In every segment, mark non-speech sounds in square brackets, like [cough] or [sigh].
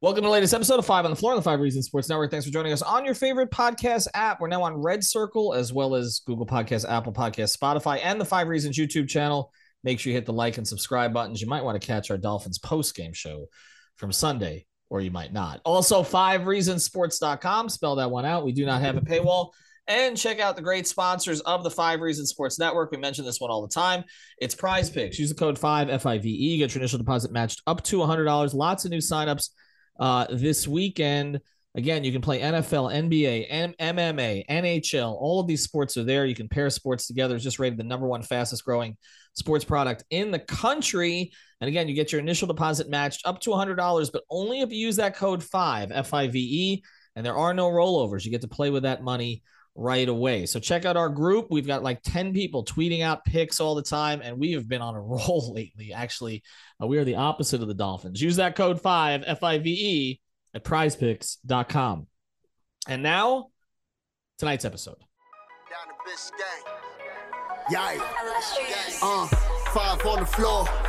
Welcome to the latest episode of Five on the Floor on the Five Reasons Sports Network. Thanks for joining us on your favorite podcast app. We're now on Red Circle as well as Google Podcasts, Apple Podcasts, Spotify, and the Five Reasons YouTube channel. Make sure you hit the like and subscribe buttons. You might want to catch our Dolphins post game show from Sunday, or you might not. Also, five reasonsports.com. Spell that one out. We do not have a paywall. And check out the great sponsors of the Five Reasons Sports Network. We mention this one all the time. It's Prize Picks. Use the code 5 FIVE. Get your initial deposit matched up to $100. Lots of new signups uh, this weekend. Again, you can play NFL, NBA, M- MMA, NHL. All of these sports are there. You can pair sports together. It's just rated the number one fastest growing sports product in the country. And again, you get your initial deposit matched up to $100, but only if you use that code 5, F I V E. And there are no rollovers. You get to play with that money right away. So check out our group. We've got like 10 people tweeting out picks all the time, and we have been on a [laughs] roll lately. Actually, uh, we are the opposite of the Dolphins. Use that code 5, F I V E, at prizepicks.com. And now, tonight's episode. Down to Biscayne. Yeah. Uh, five on the floor,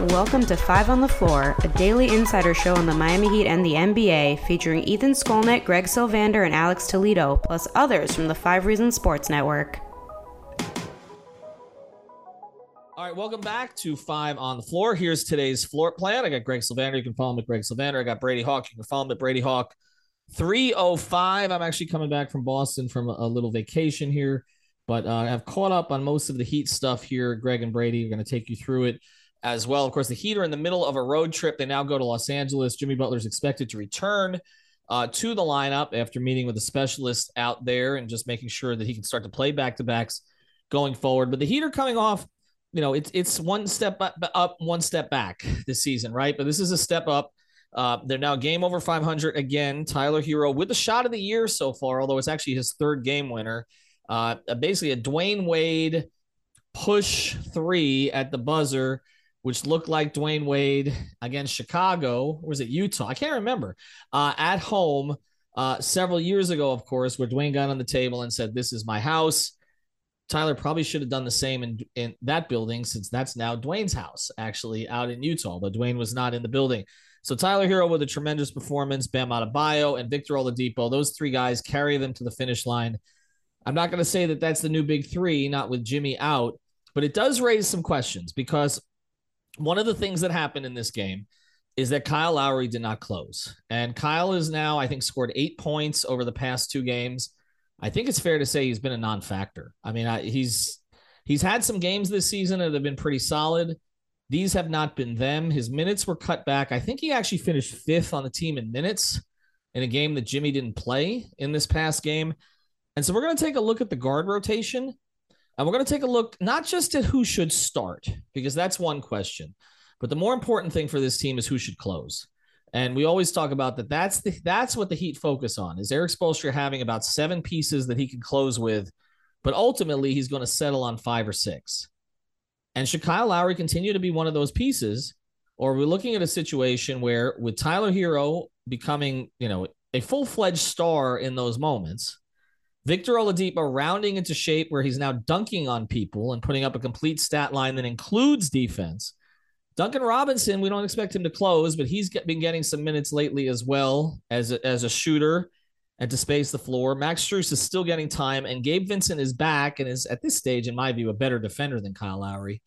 Welcome to Five on the Floor, a daily insider show on the Miami Heat and the NBA, featuring Ethan Skolnick, Greg Sylvander, and Alex Toledo, plus others from the Five Reasons Sports Network. All right, welcome back to Five on the Floor. Here's today's floor plan. I got Greg Sylvander. You can follow him at Greg Sylvander. I got Brady Hawk. You can follow him at Brady Hawk 305. I'm actually coming back from Boston from a, little vacation here, but uh, I've caught up on most of the Heat stuff here. Greg and Brady are going to take you through it as well. Of course, the Heat are in the middle of a road trip. They now go to Los Angeles. Jimmy Butler is expected to return uh, to the lineup after meeting with a specialist out there and just making sure that he can start to play back to backs going forward. But the Heat are coming off. You know, it's it's one step up, one step back this season, right? But this is a step up. Uh, they're now game over 500 again. Tyler Herro with the shot of the year so far, although it's actually his third game winner. Uh, basically, a Dwyane Wade push three at the buzzer which looked like Dwyane Wade against Chicago. Or was it Utah? I can't remember. Uh, at home uh, several years ago, of course, where Dwyane got on the table and said, This is my house. Tyler probably should have done the same in, in that building since that's now Dwyane's house, actually, out in Utah, but Dwyane was not in the building. So Tyler Herro with a tremendous performance, Bam Adebayo and Victor Oladipo, those three guys carry them to the finish line. I'm not going to say that that's the new big three, not with Jimmy out, but it does raise some questions because one of the things that happened in this game is that Kyle Lowry did not close. And Kyle is now, I think, scored eight points over the past two games. I think it's fair to say he's been a non-factor. I mean, I, he's he's had some games this season that have been pretty solid. These have not been them. His minutes were cut back. I think he actually finished fifth on the team in minutes in a game that Jimmy didn't play in this past game. And so we're going to take a look at the guard rotation and we're going to take a look not just at who should start, because that's one question, but the more important thing for this team is who should close. And we always talk about that. That's the that's what the Heat focus on is Erik Spoelstra having about seven pieces that he can close with, but ultimately he's going to settle on five or six. And should Kyle Lowry continue to be one of those pieces, or are we looking at a situation where with Tyler Herro becoming, you know, a full fledged star in those moments, Victor Oladipo rounding into shape where he's now dunking on people and putting up a complete stat line that includes defense. Duncan Robinson, we don't expect him to close, but he's been getting some minutes lately as well as a, as a shooter and to space the floor. Max Strus is still getting time, and Gabe Vincent is back and is at this stage, in my view, a better defender than Kyle Lowry.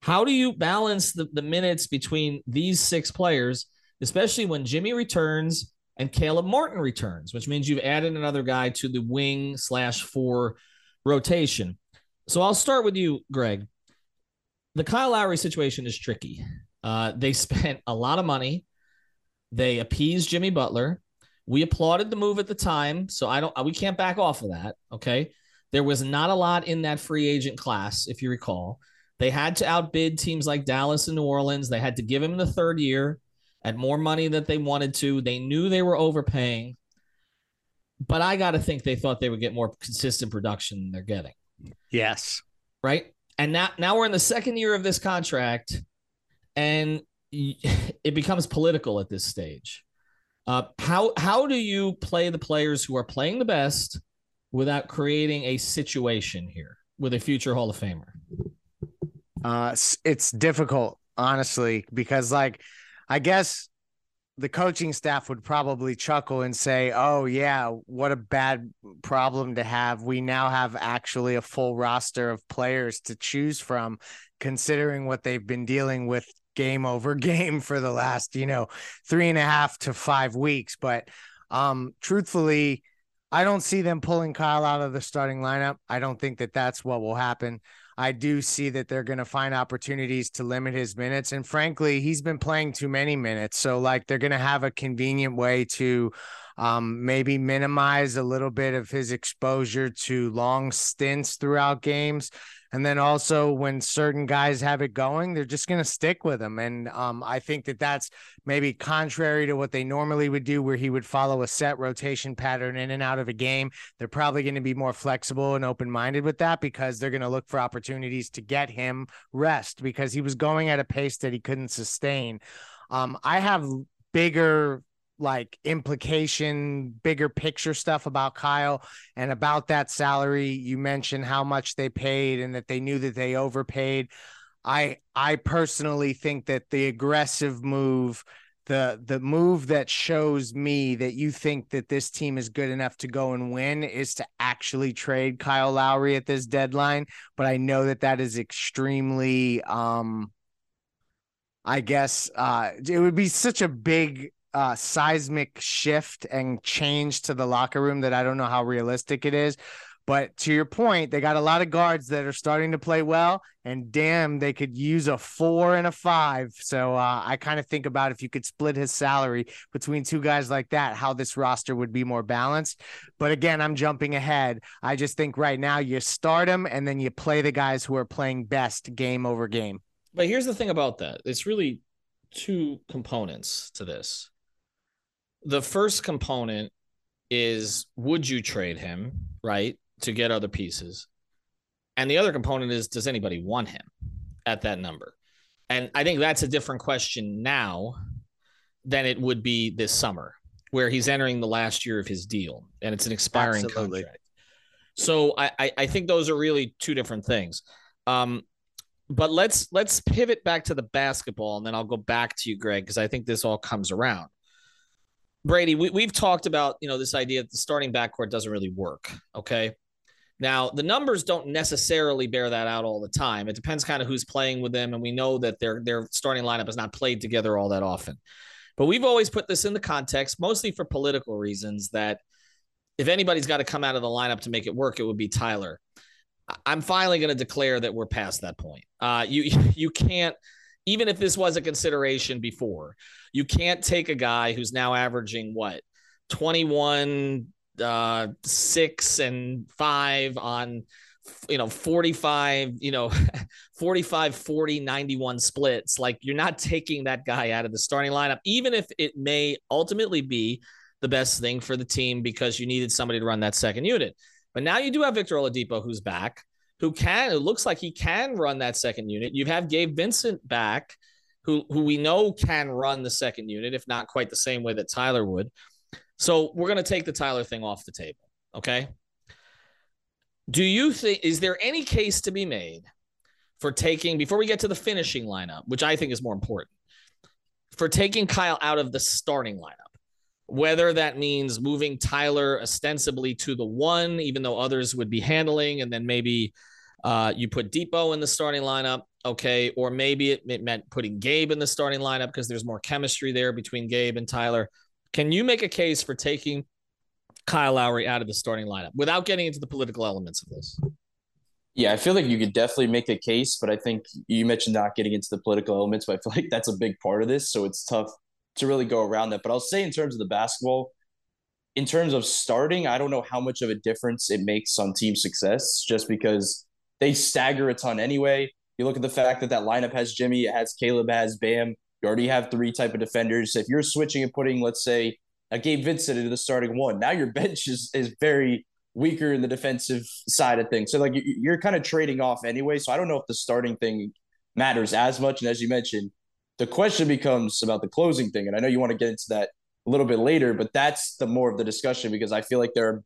How do you balance the, the minutes between these six players, especially when Jimmy returns and Caleb Martin returns, which means you've added another guy to the wing slash four rotation. So I'll start with you, Greg. The Kyle Lowry situation is tricky. Uh, they [laughs] spent a lot of money. They appeased Jimmy Butler. We applauded the move at the time, so I don't. We can't back off of that. Okay, there was not a lot in that free agent class, if you recall. They had to outbid teams like Dallas and New Orleans. They had to give him the third year at more money that they wanted to. They knew they were overpaying, but I got to think they thought they would get more consistent production than they're getting. Yes. Right. And now, now we're in the second year of this contract, and [laughs] it becomes political at this stage. Uh, how how do you play the players who are playing the best without creating a situation here with a future Hall of Famer? Uh, it's difficult, honestly, because like I guess the coaching staff would probably chuckle and say, "Oh yeah, what a bad problem to have. We now have actually a full roster of players to choose from, considering what they've been dealing with game [laughs] over game for the last, you know, three and a half to five weeks." But um, truthfully, I don't see them pulling Kyle out of the starting lineup. I don't think that that's what will happen. I do see that they're going to find opportunities to limit his minutes. And frankly, he's been playing too many minutes. So, like, they're going to have a convenient way to um, maybe minimize a little bit of his exposure to long stints throughout games. And then also when certain guys have it going, they're just going to stick with them. And um, I think that that's maybe contrary to what they normally would do, where he would follow a set rotation pattern in and out of a game. They're probably going to be more flexible and open minded with that because they're going to look for opportunities to get him rest because he was going at a pace that he couldn't sustain. Um, I have bigger like implication, bigger picture stuff about Kyle and about that salary. You mentioned how much they paid and that they knew that they overpaid. I I personally think that the aggressive move, the the move that shows me that you think that this team is good enough to go and win is to actually trade Kyle Lowry at this deadline. But I know that that is extremely um I guess uh, it would be such a big uh, seismic shift and change to the locker room that I don't know how realistic it is. But to your point, they got a lot of guards that are starting to play well, and damn, they could use a four and a five. So uh, I kind of think about if you could split his salary between two guys like that, how this roster would be more balanced. But again, I'm jumping ahead. I just think right now you start them and then you play the guys who are playing best game over game. But here's the thing about that it's really two components to this the first component is would you trade him, right, to get other pieces? And the other component is does anybody want him at that number? And I think that's a different question now than it would be this summer, where he's entering the last year of his deal and it's an expiring Absolutely. contract. So I, I think those are really two different things. Um, but let's let's pivot back to the basketball and then I'll go back to you, Greg, because I think this all comes around. Brady, we, we've talked about, you know, this idea that the starting backcourt doesn't really work. Okay. Now, the numbers don't necessarily bear that out all the time. It depends kind of who's playing with them. And we know that their, their starting lineup is not played together all that often. But we've always put this in the context, mostly for political reasons, that if anybody's got to come out of the lineup to make it work, it would be Tyler. I'm finally going to declare that we're past that point. Uh, you [laughs] you can't even if this was a consideration before, you can't take a guy who's now averaging what 21 uh 6 and 5 on you know 45 you know [laughs] 45 40 91 splits. Like you're not taking that guy out of the starting lineup even if it may ultimately be the best thing for the team because you needed somebody to run that second unit. But now you do have Victor Oladipo who's back who can it looks like he can run that second unit. You have Gabe Vincent back, who who we know can run the second unit, if not quite the same way that Tyler would. So we're gonna take the Tyler thing off the table. Okay. Do you think is there any case to be made for taking before we get to the finishing lineup, which I think is more important, for taking Kyle out of the starting lineup? Whether that means moving Tyler ostensibly to the one, even though others would be handling, and then maybe uh, you put Dipo in the starting lineup, okay, or maybe it, it meant putting Gabe in the starting lineup because there's more chemistry there between Gabe and Tyler. Can you make a case for taking Kyle Lowry out of the starting lineup without getting into the political elements of this? Yeah, I feel like you could definitely make a case, but I think you mentioned not getting into the political elements, but I feel like that's a big part of this. So it's tough to really go around that. But I'll say in terms of the basketball, in terms of starting, I don't know how much of a difference it makes on team success just because they stagger a ton anyway. You look at the fact that that lineup has Jimmy, it has Caleb, has Bam. You already have three type of defenders. If you're switching and putting, let's say, a Gabe Vincent into the starting one, now your [laughs] bench is, is very weaker in the defensive side of things. So like you're kind of trading off anyway. So I don't know if the starting thing matters as much. And as you mentioned, the question becomes about the closing thing. And I know you want to get into that a little bit later, but that's the more of the discussion because I feel like they're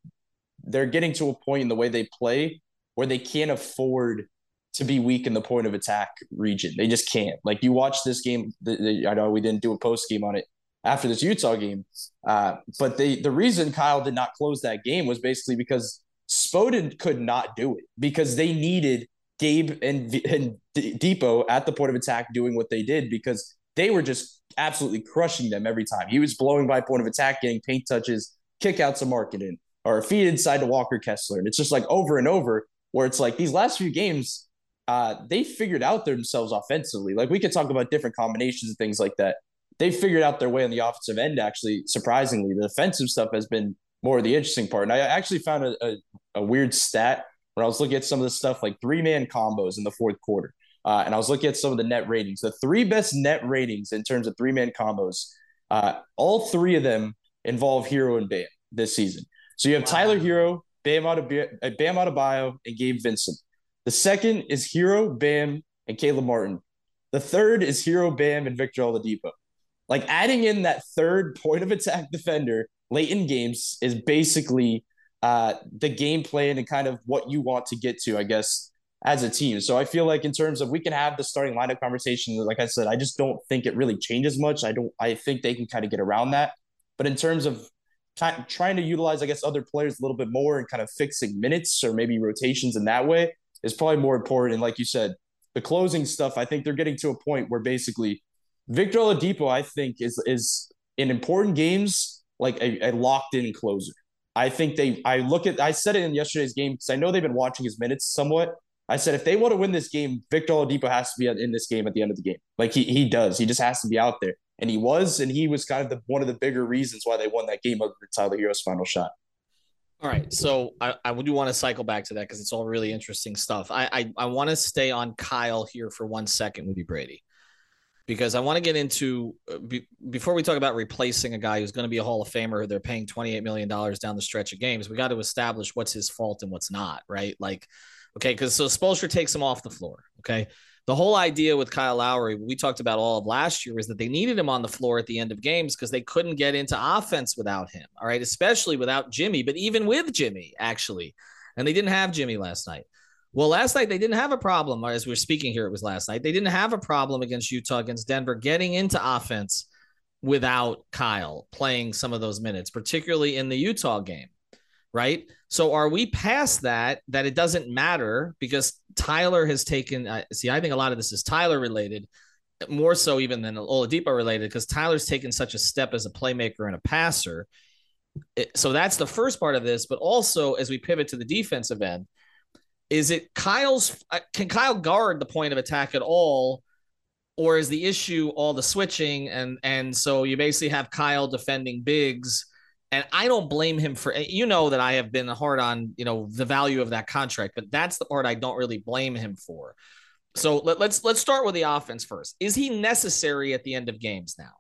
they're getting to a point in the way they play where they can't afford to be weak in the point of attack region. They just can't. Like you watch this game. The, the, I know we didn't do a post game on it after this Utah game, uh, but the the reason Kyle did not close that game was basically because Spoden could not do it because they needed Gabe and, and Dipo at the point of attack doing what they did because they were just absolutely crushing them every time. He was blowing by point of attack, getting paint touches, kickouts of Markkanen, or a feed inside to Walker Kessler. And it's just like over and over where it's like these last few games, uh, they figured out themselves offensively. Like we could talk about different combinations and things like that. They figured out their way on the offensive end, actually, surprisingly. The defensive stuff has been more of the interesting part. And I actually found a, a, a weird stat when I was looking at some of the stuff like three man combos in the fourth quarter. Uh, and I was looking at some of the net ratings. The three best net ratings in terms of three man combos, uh, all three of them involve Herro and Bam this season. So you have wow. Tyler Herro, Bam Adebayo, uh, Bam Adebayo, and Gabe Vincent. The second is Herro, Bam, and Caleb Martin. The third is Herro, Bam, and Victor Oladipo. Like adding in that third point of attack defender late in games is basically uh, the game plan and kind of what you want to get to, I guess, as a team. So I feel like in terms of we can have the starting lineup conversation, like I said, I just don't think it really changes much. I don't. I think they can kind of get around that. But in terms of t- trying to utilize, I guess, other players a little bit more and kind of fixing minutes or maybe rotations in that way is probably more important. And like you said, the closing stuff, I think they're getting to a point where basically Victor Oladipo, I think, is is in important games like a, a locked in closer. I think they. I look at. I said it in yesterday's game because I know they've been watching his minutes somewhat. I said if they want to win this game, Victor Oladipo has to be in this game at the end of the game. Like he he does. He just has to be out there, and he was, and he was kind of the one of the bigger reasons why they won that game other than Tyler Herro's final shot. All right, so I, I do want to cycle back to that because it's all really interesting stuff. I I, I want to stay on Kyle here for one second with you, Brady because I want to get into uh, be, before we talk about replacing a guy who's going to be a Hall of Famer. They're paying twenty eight million dollars down the stretch of games. We got to establish what's his fault and what's not, right? Like, okay, because so Spoelstra takes him off the floor. Okay, the whole idea with Kyle Lowry, we talked about all of last year, is that they needed him on the floor at the end of games because they couldn't get into offense without him. All right, especially without Jimmy, but even with Jimmy, actually, and they didn't have Jimmy last night. Well, last night they didn't have a problem. As we are speaking here, it was last night. They didn't have a problem against Utah, against Denver, getting into offense without Kyle playing some of those minutes, particularly in the Utah game. Right. So are we past that, that it doesn't matter because Tyler has taken, uh, see, I think a lot of this is Tyler related, more so even than Oladipo related, because Tyler's taken such a step as a playmaker and a passer. It, so that's the first part of this. But also, as we pivot to the defensive end, is it Kyle's? Uh, can Kyle guard the point of attack at all, or is the issue all the switching and and so you basically have Kyle defending bigs? And I don't blame him for you know that I have been hard on you know the value of that contract, but that's the part I don't really blame him for. So let, let's let's start with the offense first. Is he necessary at the end of games now?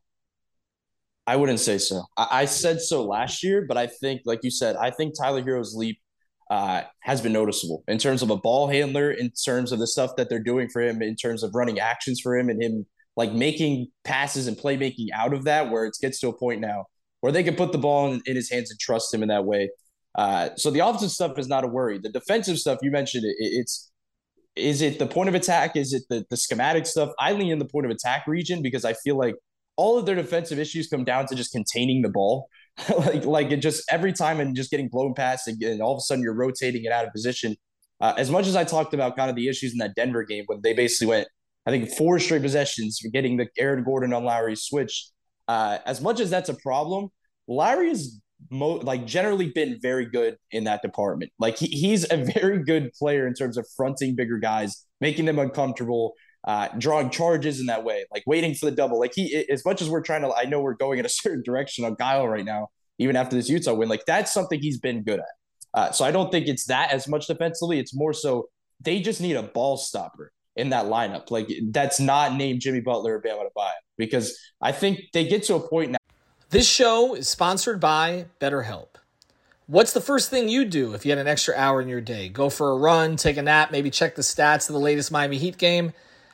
I wouldn't say so. I, I said so last year, but I think, like you said, I think Tyler Herro's leap uh, has been noticeable in terms of a ball handler, in terms of the stuff that they're doing for him, in terms of running actions for him, and him like making passes and playmaking out of that, where it gets to a point now where they can put the ball in, in his hands and trust him in that way. Uh, so the offensive stuff is not a worry. The defensive stuff you mentioned, it, it's is it the point of attack? Is it the the schematic stuff? I lean in the point of attack region because I feel like all of their defensive issues come down to just containing the ball. [laughs] like like it just every time and just getting blown past and, and all of a sudden you're rotating it out of position. Uh, as much as I talked about kind of the issues in that Denver game when they basically went, I think four straight possessions for getting the Aaron Gordon on Lowry switch. Uh, as much as that's a problem, Lowry has mo- like generally been very good in that department. Like he, he's a [laughs] very good player in terms of fronting bigger guys, making them uncomfortable, uh, drawing charges in that way, like waiting for the double. Like he, as much as we're trying to, I know we're going in a [laughs] certain direction on Kyle right now, even after this Utah win. Like that's something he's been good at. Uh, so I don't think it's that as much defensively. It's more so they just need a ball stopper in that lineup. Like that's not named Jimmy Butler or Bam Adebayo because I think they get to a point now. This show is sponsored by BetterHelp. What's the first thing you do if you had an extra hour in your day? Go for a run, take a nap, maybe check the stats of the latest Miami Heat game?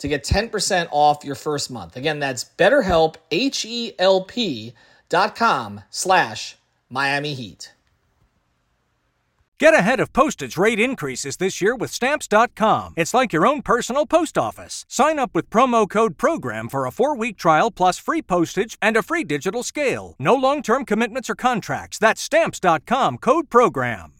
to get 10% off your first month. Again, that's betterhelp, H-E-L-P dot com slash Miami Heat. Get ahead of postage rate increases this year with Stamps.com. It's like your own personal post office. Sign up with promo code PROGRAM for a four week trial plus free postage and a free digital scale. No long term commitments or contracts. That's Stamps.com code PROGRAM.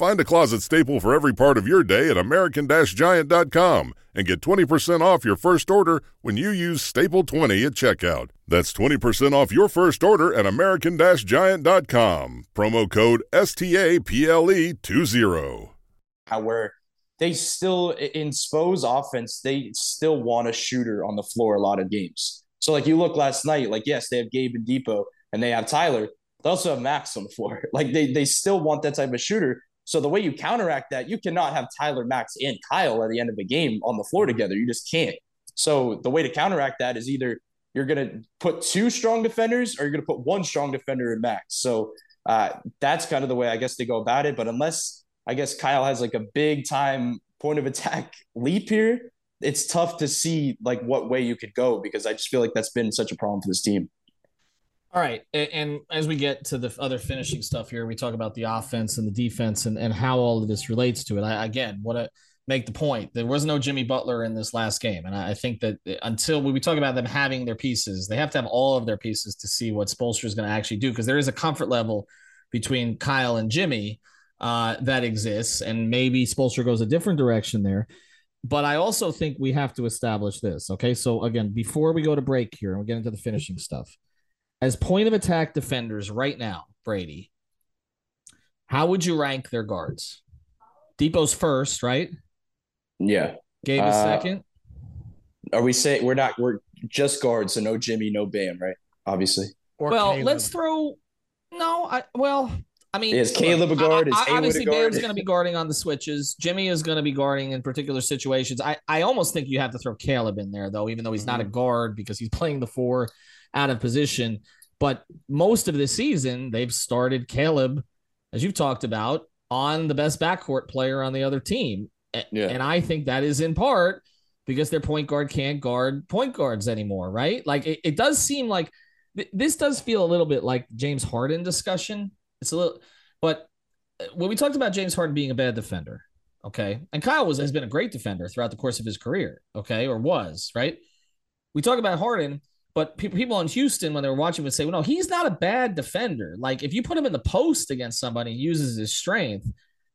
Find a closet staple for every part of your day at American-Giant.com and get 20% off your first order when you use Staple20 at checkout. That's 20% off your first order at American-Giant.com. Promo code STAPLE20. Where they still, in Spo's offense, they still want a shooter on the floor a lot of games. So, like you look last night, like, yes, they have Gabe and Dipo, and they have Tyler, they also have Max on the floor. [laughs] Like they they still want that type of shooter. So the way you counteract that, you cannot have Tyler, Max, and Kyle at the end of the game on the floor together. You just can't. So the way to counteract that is either you're going to put two strong defenders or you're going to put one strong defender in Max. So uh, that's kind of the way I guess they go about it. But unless I guess Kyle has like a big time point of [laughs] attack leap here, it's tough to see like what way you could go because I just feel like that's been such a problem for this team. All right. And as we get to the other finishing stuff here, we talk about the offense and the defense and, and how all of this relates to it. I, again, want to make the point there was no Jimmy Butler in this last game. And I think that until we talk about them having their pieces, they have to have all of their pieces to see what Spoelstra is going to actually do because there is a comfort level between Kyle and Jimmy uh, that exists. And maybe Spoelstra goes a different direction there. But I also think we have to establish this. Okay. So, again, before we go to break here and we get into the finishing stuff as point of attack defenders right now, Brady, how would you rank their guards? Dipo's first, right? Yeah. Gabe is uh, second. Are we saying we're not we're just guards, so no Jimmy, no Bam, right? Obviously. Or well, Caleb. let's throw no, I well, I mean, is Caleb a guard? Is I, obviously? Bam's going to be guarding on the switches. Jimmy is going to be guarding in particular situations. I, I almost think you have to throw Caleb in there though, even though he's mm-hmm. not a mm-hmm. guard because he's playing the four out of position. But most of the season, they've started Caleb, as you've talked about, on the best backcourt player on the other team. Yeah. And I think that is in part because their point guard can't guard point guards anymore, right? Like it, it does seem like th- this does feel a little bit like James Harden discussion it's a little, but uh, when we talked about James Harden being a bad defender, okay, and Kyle was has been a great defender throughout the course of his career, okay, or was right. We talk about Harden, but people in Houston when they were watching would say, "Well, no, he's not a bad defender. Like if you put him in the post against somebody, uses his strength."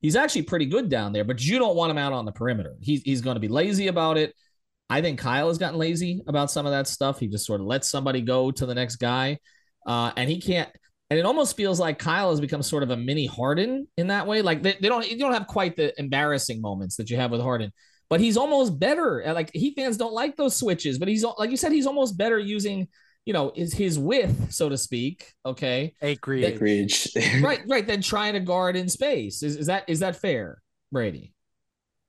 He's actually pretty good down there, but you don't want him out on the perimeter. He's, he's going to be lazy about it. I think Kyle has gotten lazy about some of that stuff. He just sort of lets somebody go to the next guy. Uh, and he can't and it almost feels like Kyle has become sort of a mini Harden in that way. Like they, they don't you don't have quite the embarrassing moments that you have with Harden, but he's almost better. Like he fans don't like those switches, but he's like you said, he's almost better using you know is his width, so to speak. Okay, acreage, acreage. [laughs] right, right. Then trying to guard in space is, is that is that fair, Brady?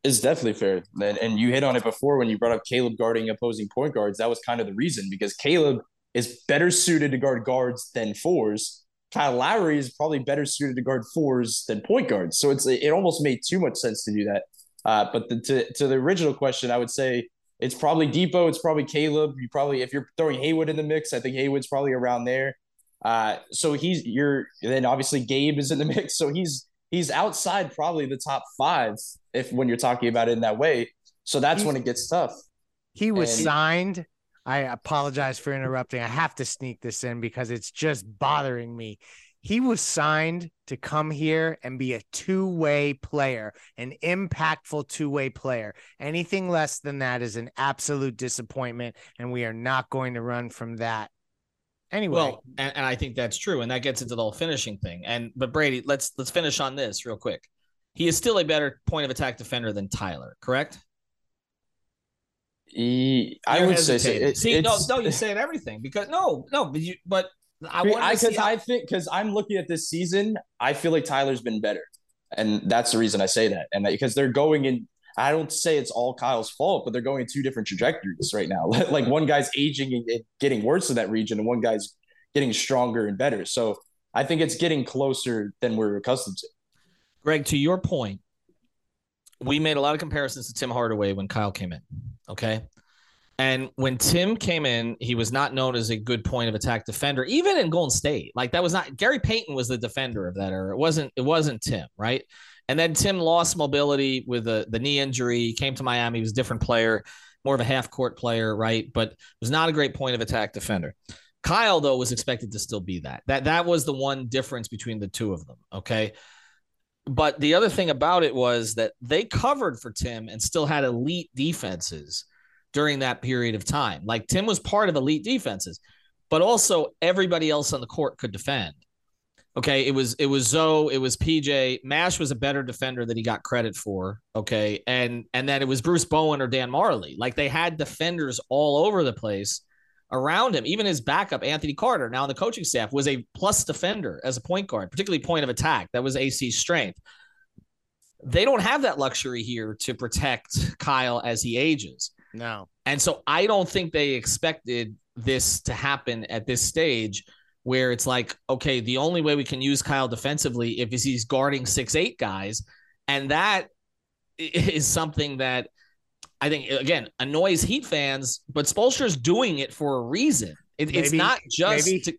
It's definitely fair. And, and you hit on it before when you brought up Caleb guarding opposing point guards. That was kind of the reason because Caleb is better suited to guard guards than fours Kyle Lowry is probably better suited to guard fours than point guards. So it's it almost made too much sense to do that. Uh, but the, to to the original question, I would say it's probably Dipo. It's probably Caleb. You probably if you're throwing Haywood in the mix, I think Haywood's probably around there. Uh, so he's you're then obviously Gabe is in the [laughs] mix. So he's he's outside probably the top five if when you're talking about it in that way. So that's he's, when it gets tough. He was and, signed I apologize for interrupting. I have to sneak this in because it's just bothering me. He was signed to come here and be a two way player, an impactful two way player. Anything less than that is an absolute disappointment, and we are not going to run from that. Anyway, well, and, and I think that's true, and that gets into the whole finishing thing. And but Brady, let's let's finish on this real quick. He is still a better point of attack defender than Tyler, correct? He, I would say so. It, See, no, no, you're saying everything because no, no, but you, but I want because I, I think because I'm looking at this season, I feel like Tyler's been better, and that's the reason I say that, and because they're going in. I don't say it's all Kyle's fault, but they're going in two different trajectories right now. [laughs] like one guy's aging and getting worse in that region, and one guy's getting stronger and better. So I think it's getting closer than we're accustomed to. Greg, to your point, we made a lot of comparisons to Tim Hardaway when Kyle came in. Okay. And when Tim came in, he was not known as a good point of attack defender, even in Golden State. Like that was not Gary Payton was the defender of that era. It wasn't it wasn't Tim, right? And then Tim lost mobility with the, the knee injury. He came to Miami, he was a different player, more of a half court player, right? But was not a great point of attack defender. Kyle, though, was expected to still be that. That that was the one difference between the two of them. Okay. But the other thing about it was that they covered for Tim and still had elite defenses during that period of time. Like Tim was part of elite defenses, but also everybody else on the court could defend. Okay, it was it was Zo, it was PJ. Mash was a better defender than he got credit for. Okay, and and then it was Bruce Bowen or Dan Majerle. Like they had defenders all over the place around him. Even his backup, Anthony Carter, now on the coaching staff, was a plus defender as a point guard, particularly point of attack. That was AC's strength. They don't have that luxury here to protect Kyle as he ages. No. And so I don't think they expected this to happen at this stage where it's like, okay, the only way we can use Kyle defensively if he's guarding six, eight guys. And that [laughs] is something that I think again annoys Heat fans, but Spoelstra's doing it for a reason. It, maybe, it's not just to,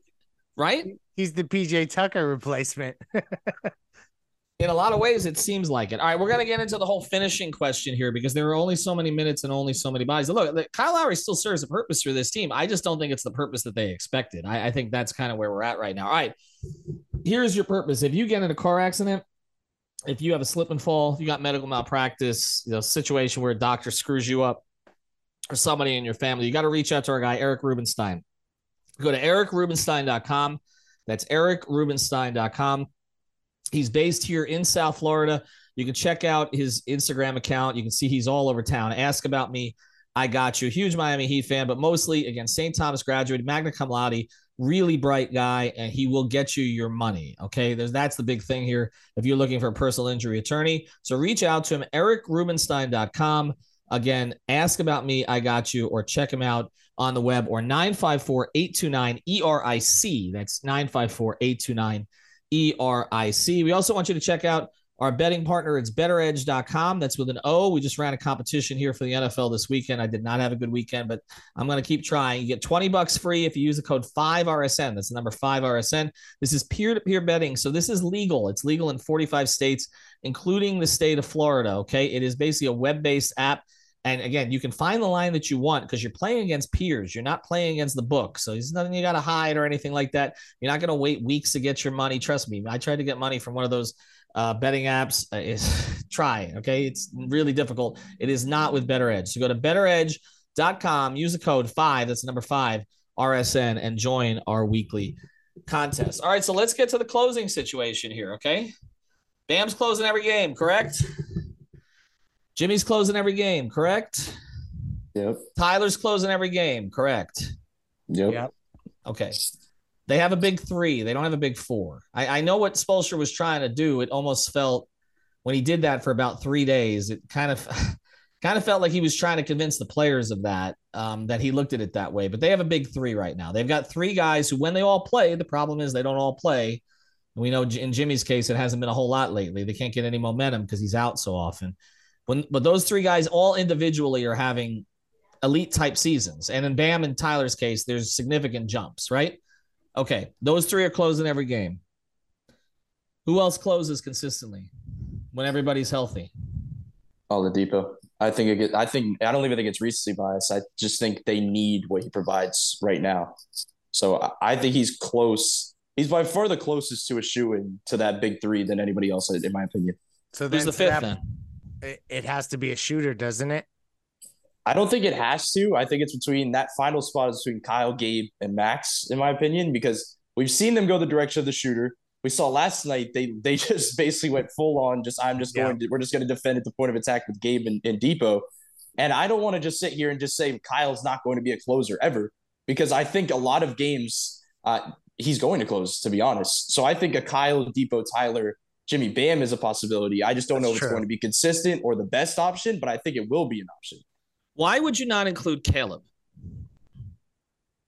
right. He's the PJ Tucker replacement. [laughs] In a lot of ways, it seems like it. All right, we're gonna get into the whole finishing question here because there are only so many minutes and only so many bodies. Look, Kyle Lowry still serves a purpose for this team. I just don't think it's the purpose that they expected. I, I think that's kind of where we're at right now. All right, here's your purpose. If you get in a car accident, if you have a slip and fall, you got medical malpractice, you know, situation where a doctor screws you up or somebody in your family, you got to reach out to our guy, Eric Rubenstein. Go to ericrubenstein.com. That's ericrubenstein.com. He's based here in South Florida. You can check out his Instagram account. You can see he's all over town. Ask about me. I got you. Huge Miami Heat fan, but mostly, again, St. Thomas graduate, magna cum laude, really bright guy, and he will get you your money. Okay, There's, that's the big thing here. If you're looking for a personal injury attorney, so reach out to him, ericrubenstein.com. Again, ask about me, I got you, or check him out on the web or 954 829 ERIC. That's 954 829 ERIC. We also want you to check out our betting partner, it's bettoredge.com. That's with an O. We just ran a competition here for the NFL this weekend. I did not have a good weekend, but I'm going to keep trying. You get 20 bucks free if you use the code 5RSN. That's the number 5RSN. This is peer to peer betting. So this is legal. It's legal in 45 states, including the state of Florida. Okay. It is basically a web based app. And again, you can find the line that you want because you're playing against peers. You're not playing against the book. So there's nothing you got to hide or anything like that. You're not going to wait weeks to get your money. Trust me. I tried to get money from one of those uh, betting apps uh, is [laughs] try. Okay. It's really difficult. It is not with BettorEdge. So go to bettoredge.com, use the code five. That's number five RSN and join our weekly contest. All right. So let's get to the closing situation here. Okay. Bam's closing every game, correct? Jimmy's closing every game, correct? Yep. Tyler's closing every game, correct? Yep. yep. Okay. They have a big three. They don't have a big four. I, I know what Spoelstra was trying to do. It almost felt when he did that for about three days, it kind of [laughs] kind of felt like he was trying to convince the players of that, um, that he looked at it that way. But they have a big three right now. They've got three guys who, when they all play, the problem is they don't all play. And we know in Jimmy's case, it hasn't been a whole lot lately. They can't get any momentum because he's out so often. When, but those three guys all individually are having elite type seasons. And in Bam and Tyler's case, there's significant jumps, right? Okay, those three are closing every game. Who else closes consistently when everybody's healthy? Oladipo. I think it get, I think I don't even think it's recency bias. I just think they need what he provides right now. So I think he's close. He's by far the closest to a shoe in to that big three than anybody else, in my opinion. So who's the fifth that, then? It has to be a shooter, doesn't it? I don't think it has to. I think it's between that final spot is between Kyle, Gabe, and Max, in my opinion, because we've seen them go the direction of the shooter. We saw last night they they [laughs] just basically went full on. Just I'm just going to we're just going to defend at the point of attack with Gabe and, and Dipo, and I don't want to just sit here and just say Kyle's not going to be a closer ever because I think a lot of games uh, he's going to close. To be honest, so I think a Kyle, Dipo, Tyler, Jimmy Bam is a possibility. I just don't That's know if true. it's going to be consistent or the best option, but I think it will be an option. Why would you not include Caleb?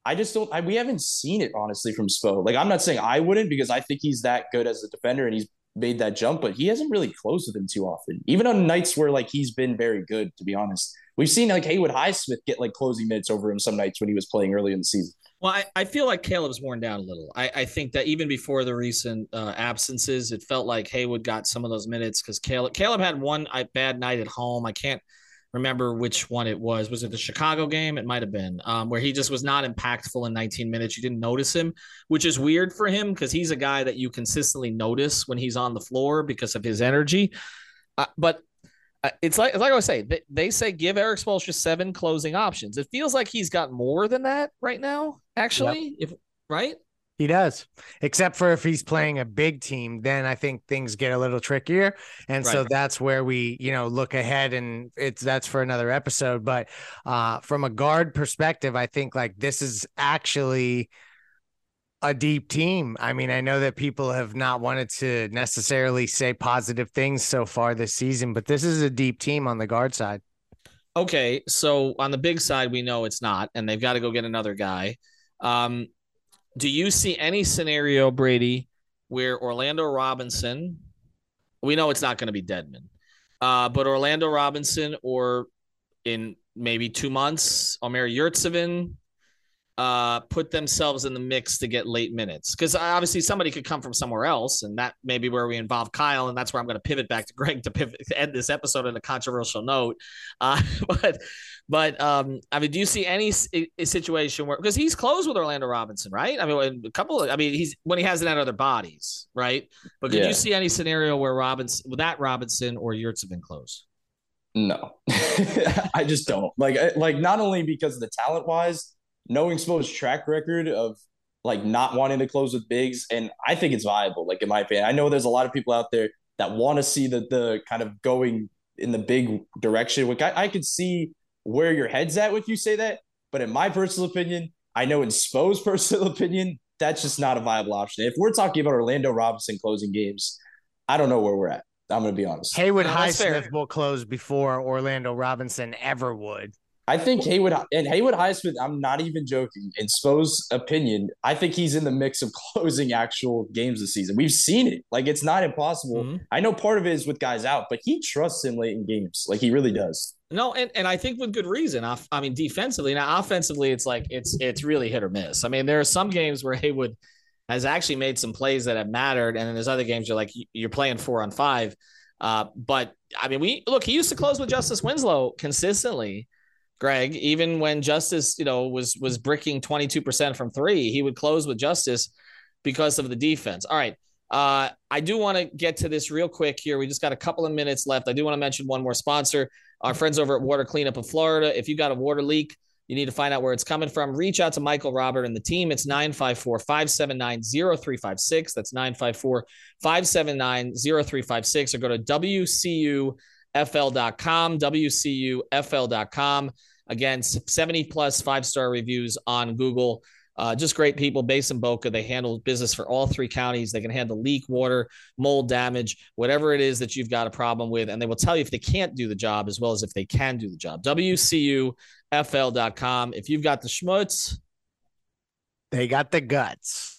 I just don't. I, we haven't seen it honestly from Spo. Like I'm not saying I wouldn't because I think he's that good as a defender and he's made that jump, but he hasn't really closed with him too often. Even on nights where like he's been very good, to be honest. We've seen like Haywood Highsmith get like closing minutes over him some nights when he was playing early in the season. Well, I, I feel like Caleb's worn down a little. I, I think that even before the recent uh, absences, it felt like Haywood got some of those minutes because Caleb Caleb had one bad night at home. I can't remember which one it was. Was it the Chicago game? It might have been um, where he just was not impactful in 19 minutes. You didn't notice him, which is weird for him because he's a guy that you consistently notice when he's on the floor because of his energy. Uh, but it's like it's like I was saying, they, they say give Erik Spoelstra seven closing options. It feels like he's got more than that right now. Actually, yep. if right. He does, except for if he's playing a big team, then I think things get a little trickier. And right. so that's where we, you know, look ahead and it's that's for another episode. But uh, from a guard perspective, I think like this is actually a deep team. I mean, I know that people have not wanted to necessarily say positive things so far this season, but this is a deep team on the guard side. Okay. So on the big side, we know it's not, and they've got to go get another guy. Um, do you see any scenario, Brady, where Orlando Robinson, we know it's not going to be Dedmon, uh, but Orlando Robinson or in maybe two months, Omer Yurtseven uh, put themselves in the mix to get late minutes because obviously somebody could come from somewhere else, and that may be where we involve Kyle, and that's where I'm going to pivot back to Greg to pivot to [laughs] end this episode on a controversial note. Uh, [laughs] but but um, I mean, do you see any situation where because he's close with Orlando Robinson, right? I mean, a couple of I mean, he's when he hasn't had other bodies, right? But could yeah. you see any scenario where Robinson, that Robinson or Yurtseven close? No, [laughs] I just don't like like not only because of the talent wise knowing Spo's track record of like not wanting to close with bigs, and I think it's viable. Like in my opinion, I know there's a lot of people out there that want to see the the kind of going in the big direction. Which I, I could see where your head's at if you say that, but in my personal opinion, I know in Spo's [laughs] personal opinion, that's just not a viable option. If we're talking about Orlando Robinson closing games, I don't know where we're at. I'm going to be honest. Haywood no, Highsmith will close before Orlando Robinson ever would. I think Haywood and Haywood Highsmith, I'm not even joking. In Spo's opinion, I think he's in the mix of [laughs] closing actual games this season. We've seen it. Like it's not impossible. Mm-hmm. I know part of it is with guys out, but he trusts him late in games. Like he really does. No, and, and I think with good reason. I, I mean, defensively now, offensively, it's like it's it's really hit or miss. I mean, there are some games where Haywood has actually made some plays that have mattered, and then there's other games you're like you're playing four on five. Uh, but I mean, we look. He used to close with Justice Winslow consistently Greg, even when Justice, you know, was was bricking 22% from three, he would close with Justice because of the defense. All right. Uh, I do want to get to this real quick here. We just got a couple of minutes left. I do want to mention one more sponsor, our friends over at Water Cleanup of Florida. If you got a water leak, you need to find out where it's coming from. Reach out to Michael Robert and the team. It's 954 579 0356. That's 954 579 0356. Or go to WCUFL.com, WCUFL.com. Again, 70 plus five star reviews on Google. Uh, just great people based in Boca. They handle business for all three counties. They can handle leak, water, mold damage, whatever it is that you've got a problem with. And they will tell you if they can't do the job as well as if they can do the job. WCUFL.com. If you've got the schmutz, they got the guts.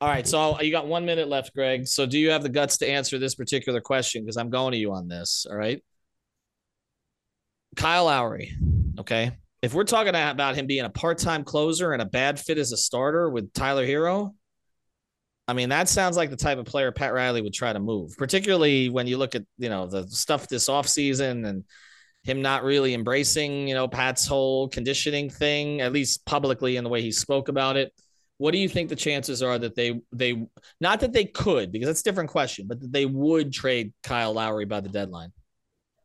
All right, so you got one minute left, Greg. So do you have the guts to answer this particular question? Because I'm going to you on this. All right. Kyle Lowry. Okay. If we're talking about him being a part-time closer and a bad fit as a starter with Tyler Herro, I mean, that sounds like the type of player Pat Riley would try to move, particularly when you look at, you know, the stuff this offseason and him not really embracing, you know, Pat's whole conditioning thing, at least publicly in the way he spoke about it. What do you think the chances are that they they not that they could because that's a different question, but that they would trade Kyle Lowry by the deadline?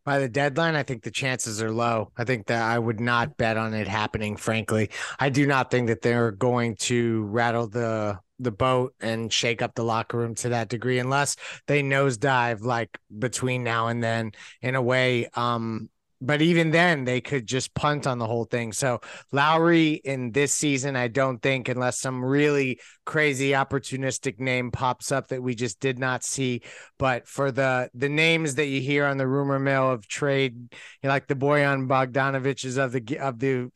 By the deadline, I think the chances are low. I think that I would not bet on it happening. Frankly, I do not think that they're going to rattle the the boat and shake up the locker room to that degree unless they nosedive like between now and then in a way um but even then they could just punt on the whole thing. So Lowry in this season, I don't think, unless some really crazy opportunistic name pops up that we just did not see. But for the the names that you hear on the rumor mill of trade, you know, like the Bojan Bogdanoviches of the of the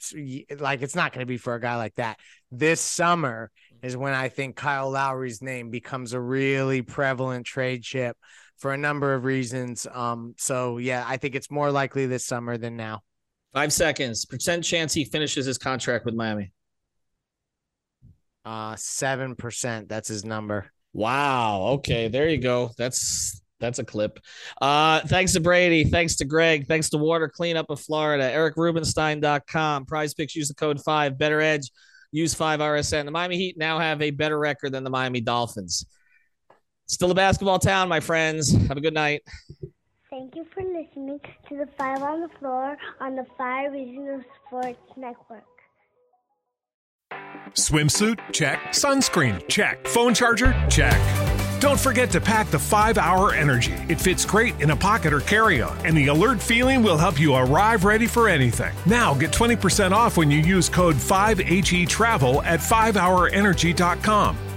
like, it's not going to be for a guy like that. This summer is when I think Kyle Lowry's name becomes a really prevalent trade chip for a number of reasons. Um, so yeah, I think it's more likely this summer than now. Five seconds. Percent chance he finishes his contract with Miami. Uh, seven percent. That's his number. Wow. Okay, there you go. That's that's a clip. Uh, thanks to Brady. Thanks to Greg. Thanks to Water Cleanup of Florida. EricRubenstein.com. PrizePicks. Use the code five. BettorEdge. Use five RSN. The Miami Heat now have a better record than the Miami Dolphins. Still a basketball town, my friends. Have a good night. Thank you for listening to the Five on the Floor on the Five Regional Sports Network. Swimsuit? Check. Sunscreen? Check. Phone charger? Check. Don't forget to pack the 5 Hour Energy. It fits great in a pocket or carry on, and the alert feeling will help you arrive ready for anything. Now get 20% off when you use code 5HE Travel at 5hourenergy.com.